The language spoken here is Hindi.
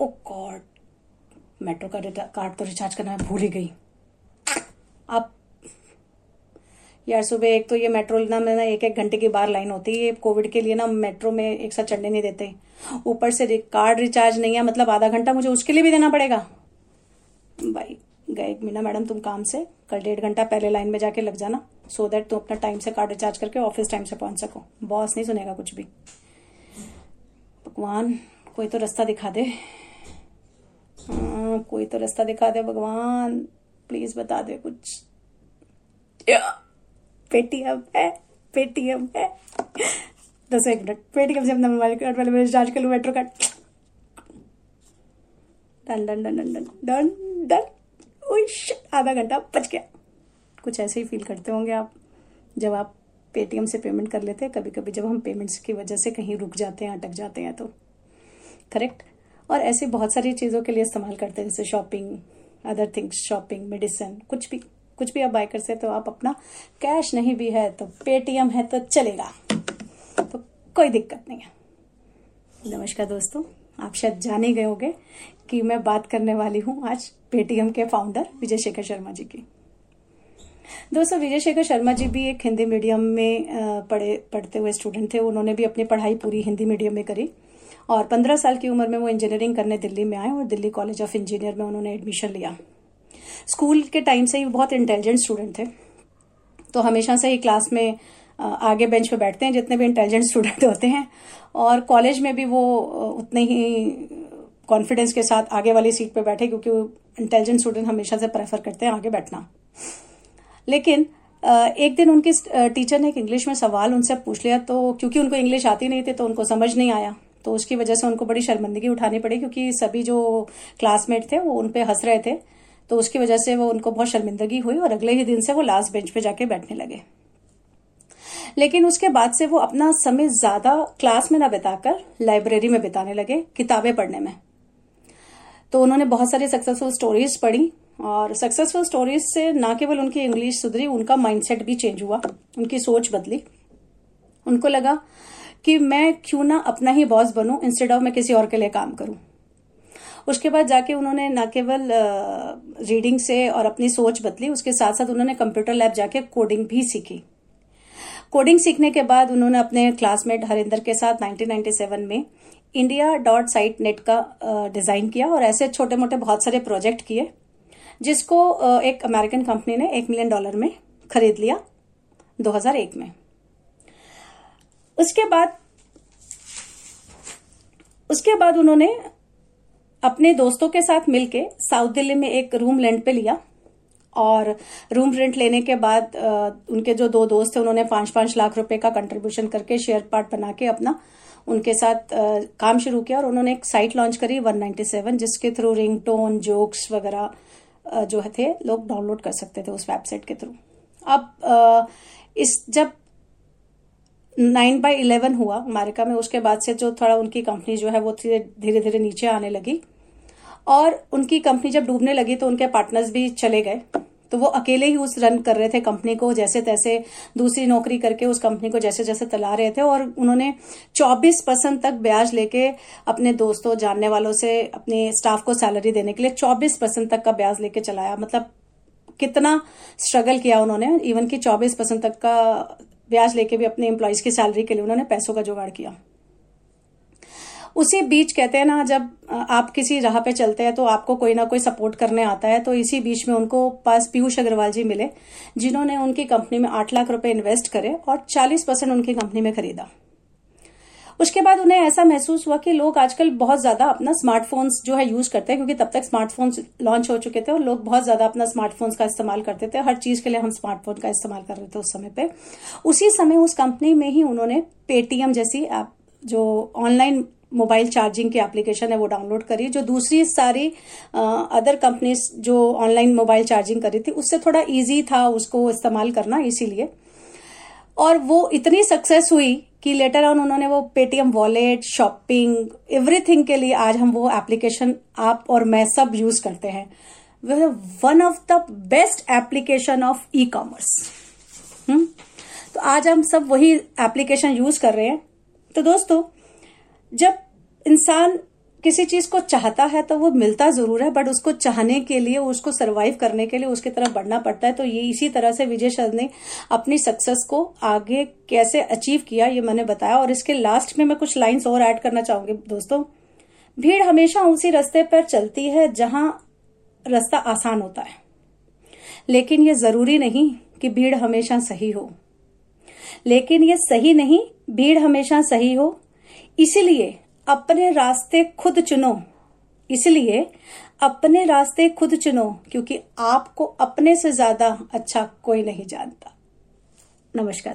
ओ गॉड मेट्रो का कार्ड तो रिचार्ज करना मैं भूल ही गई। अब यार सुबह एक तो ये मेट्रो ना मैं ना एक एक घंटे की बार लाइन होती है। कोविड के लिए ना मेट्रो में एक साथ चढ़ने नहीं देते। ऊपर से कार्ड रिचार्ज नहीं है मतलब आधा घंटा मुझे उसके लिए भी देना पड़ेगा। भाई, गए मीना मैडम तुम काम से, कल डेढ़ घंटा पहले लाइन में जाके लग जाना सो so दैट तुम अपना टाइम से कार्ड रिचार्ज करके ऑफ़िस टाइम से पहुँच सको। बॉस नहीं सुनेगा कुछ भी। भगवान, कोई तो रास्ता दिखा दे। कोई तो रास्ता दिखा दे, भगवान प्लीज़ बता दे कुछ। पेटीएम है पेटीएम है। दस एक मिनट पेटीएम से अपना मोबाइल कार्ड वाले रिचार्ज कर लू metro card done done done done done done. Done आधा घंटा बच गया। कुछ ऐसे ही फील करते होंगे आप, जब आप पेटीएम से पेमेंट कर लेते हैं कभी कभी जब हम पेमेंट्स की वजह से कहीं रुक जाते हैं, अटक जाते हैं तो। करेक्ट और ऐसे बहुत सारी चीज़ों के लिए इस्तेमाल करते हैं, जैसे shopping other things shopping medicine कुछ भी कुछ भी आप बाय कर सकते तो आप अपना कैश नहीं भी है तो पेटीएम है तो चलेगा। तो कोई दिक्कत नहीं है। नमस्कार दोस्तों, आप शायद जाने गए होंगे कि मैं बात करने वाली हूँ आज पेटीएम के फाउंडर विजय शेखर शर्मा जी की। दोस्तों विजय शेखर शर्मा जी भी एक हिंदी मीडियम में पढ़े, पढ़ते हुए स्टूडेंट थे, उन्होंने भी अपनी पढ़ाई पूरी हिंदी मीडियम में करी। और पंद्रह साल की उम्र में वो इंजीनियरिंग करने दिल्ली में आए और दिल्ली कॉलेज ऑफ़ इंजीनियर में उन्होंने एडमिशन लिया। स्कूल के टाइम से ही बहुत इंटेलिजेंट स्टूडेंट थे। तो हमेशा से ही क्लास में आगे बेंच पे बैठते हैं, जितने भी इंटेलिजेंट स्टूडेंट होते हैं। और कॉलेज में भी वो उतने ही कॉन्फिडेंस के साथ आगे वाली सीट पे बैठे, क्योंकि इंटेलिजेंट स्टूडेंट हमेशा से प्रेफर करते हैं आगे बैठना। लेकिन एक दिन उनकी टीचर ने एक इंग्लिश में सवाल उनसे पूछ लिया तो क्योंकि उनको इंग्लिश आती नहीं थी तो उनको समझ नहीं आया। तो उसकी वजह से उनको बड़ी शर्मिंदगी उठानी पड़ी क्योंकि सभी जो क्लासमेट थे वो उन हंस रहे थे। तो उसकी वजह से वो उनको बहुत शर्मिंदगी हुई और अगले ही दिन से वो लास्ट बेंच पे जाके बैठने लगे। लेकिन उसके बाद से वो अपना समय ज़्यादा क्लास में ना बिताकर लाइब्रेरी में बिताने लगे, किताबें पढ़ने में। तो उन्होंने बहुत सारी सक्सेसफुल स्टोरीज पढ़ी और सक्सेसफुल स्टोरीज से ना केवल उनकी इंग्लिश सुधरी, उनका माइंडसेट भी चेंज हुआ, उनकी सोच बदली। उनको लगा कि मैं क्यों ना अपना ही बॉस बनूं इंस्टेड ऑफ़ मैं किसी और के लिए काम करूँ। उसके बाद जाके उन्होंने न केवल रीडिंग से और अपनी सोच बदली, उसके साथ साथ उन्होंने कंप्यूटर लैब जाके कोडिंग भी सीखी। कोडिंग सीखने के बाद उन्होंने अपने क्लासमेट हरिंदर के साथ 1997 में इंडिया डॉट साइट नेट का डिज़ाइन किया और ऐसे छोटे मोटे बहुत सारे प्रोजेक्ट किए, जिसको एक अमेरिकन कंपनी ने एक मिलियन डॉलर में खरीद लिया 2001 में। उसके बाद उसके बाद उन्होंने अपने दोस्तों के साथ मिलके साउथ दिल्ली में एक रूम रेंट पे लिया। और रूम रेंट लेने के बाद उनके जो दो दोस्त थे, उन्होंने पाँच पाँच लाख रुपए का कंट्रीब्यूशन करके शेयर पार्ट बना के अपना उनके साथ काम शुरू किया। और उन्होंने एक साइट लॉन्च करी 197 जिसके थ्रू रिंग टोन जोक्स वगैरह जो थे, लोग डाउनलोड कर सकते थे उस वेबसाइट के थ्रू अब इस जब नाइन बाई इलेवन हुआ अमेरिका में, उसके बाद से जो थोड़ा उनकी कंपनी जो है वो धीरे धीरे नीचे आने लगी। और उनकी कंपनी जब डूबने लगी तो उनके पार्टनर्स भी चले गए। तो वो अकेले ही उस रन कर रहे थे कंपनी को जैसे तैसे दूसरी नौकरी करके उस कंपनी को जैसे जैसे तला रहे थे। और उन्होंने 24 परसेंट तक ब्याज लेके अपने दोस्तों, जानने वालों से, अपने स्टाफ को सैलरी देने के लिए 24 परसेंट तक का ब्याज लेके चलाया। मतलब कितना स्ट्रगल किया उन्होंने। इवन की 24 परसेंट तक का ब्याज लेके भी अपने एम्प्लॉयज़ की सैलरी के लिए उन्होंने पैसों का जुगाड़ किया। उसी बीच कहते हैं ना, जब आप किसी राह पे चलते हैं तो आपको कोई ना कोई सपोर्ट करने आता है तो इसी बीच में उनको पास पीयूष अग्रवाल जी मिले, जिन्होंने उनकी कंपनी में आठ लाख रुपए इन्वेस्ट करे और चालीस परसेंट उनकी कंपनी में खरीदा। उसके बाद उन्हें ऐसा महसूस हुआ कि लोग आजकल बहुत ज़्यादा अपना स्मार्टफोन्स जो है यूज़ करते हैं, क्योंकि तब तक स्मार्टफोन्स लॉन्च हो चुके थे और लोग बहुत ज़्यादा अपना स्मार्टफोन्स का इस्तेमाल करते थे। हर चीज़ के लिए हम स्मार्टफ़ोन का इस्तेमाल कर रहे थे उस समय पे। उसी समय उस कंपनी में ही उन्होंने पेटीएम जैसी ऐप जो ऑनलाइन मोबाइल चार्जिंग की एप्लीकेशन है, वो डाउनलोड करी, जो दूसरी सारी अदर कंपनीज़ जो ऑनलाइन मोबाइल चार्जिंग करी थी, उससे थोड़ा इजी था उसको इस्तेमाल करना इसीलिए। और वो इतनी सक्सेस हुई कि लेटर ऑन उन्होंने वो पेटीएम वॉलेट शॉपिंग एवरीथिंग के लिए आज हम वो एप्लीकेशन आप और मैं सब यूज़ करते हैं। One of the best application of e commerce तो आज हम सब वही एप्लीकेशन यूज़ कर रहे हैं। तो दोस्तों, जब इंसान किसी चीज़ को चाहता है तो वो मिलता ज़रूर है बट उसको चाहने के लिए, उसको सरवाइव करने के लिए उसकी तरफ़ बढ़ना पड़ता है। तो ये इसी तरह से विजय शरद ने अपनी सक्सेस को आगे कैसे अचीव किया, ये मैंने बताया। और इसके लास्ट में मैं कुछ लाइंस और ऐड करना चाहूँगी दोस्तों। भीड़ हमेशा उसी रास्ते पर चलती है जहाँ रास्ता आसान होता है। लेकिन ये ज़रूरी नहीं कि भीड़ हमेशा सही हो। लेकिन ये सही नहीं, भीड़ हमेशा सही हो। इसीलिए अपने रास्ते खुद चुनो। इसलिए अपने रास्ते खुद चुनो, क्योंकि आपको अपने से ज़्यादा अच्छा कोई नहीं जानता। नमस्कार।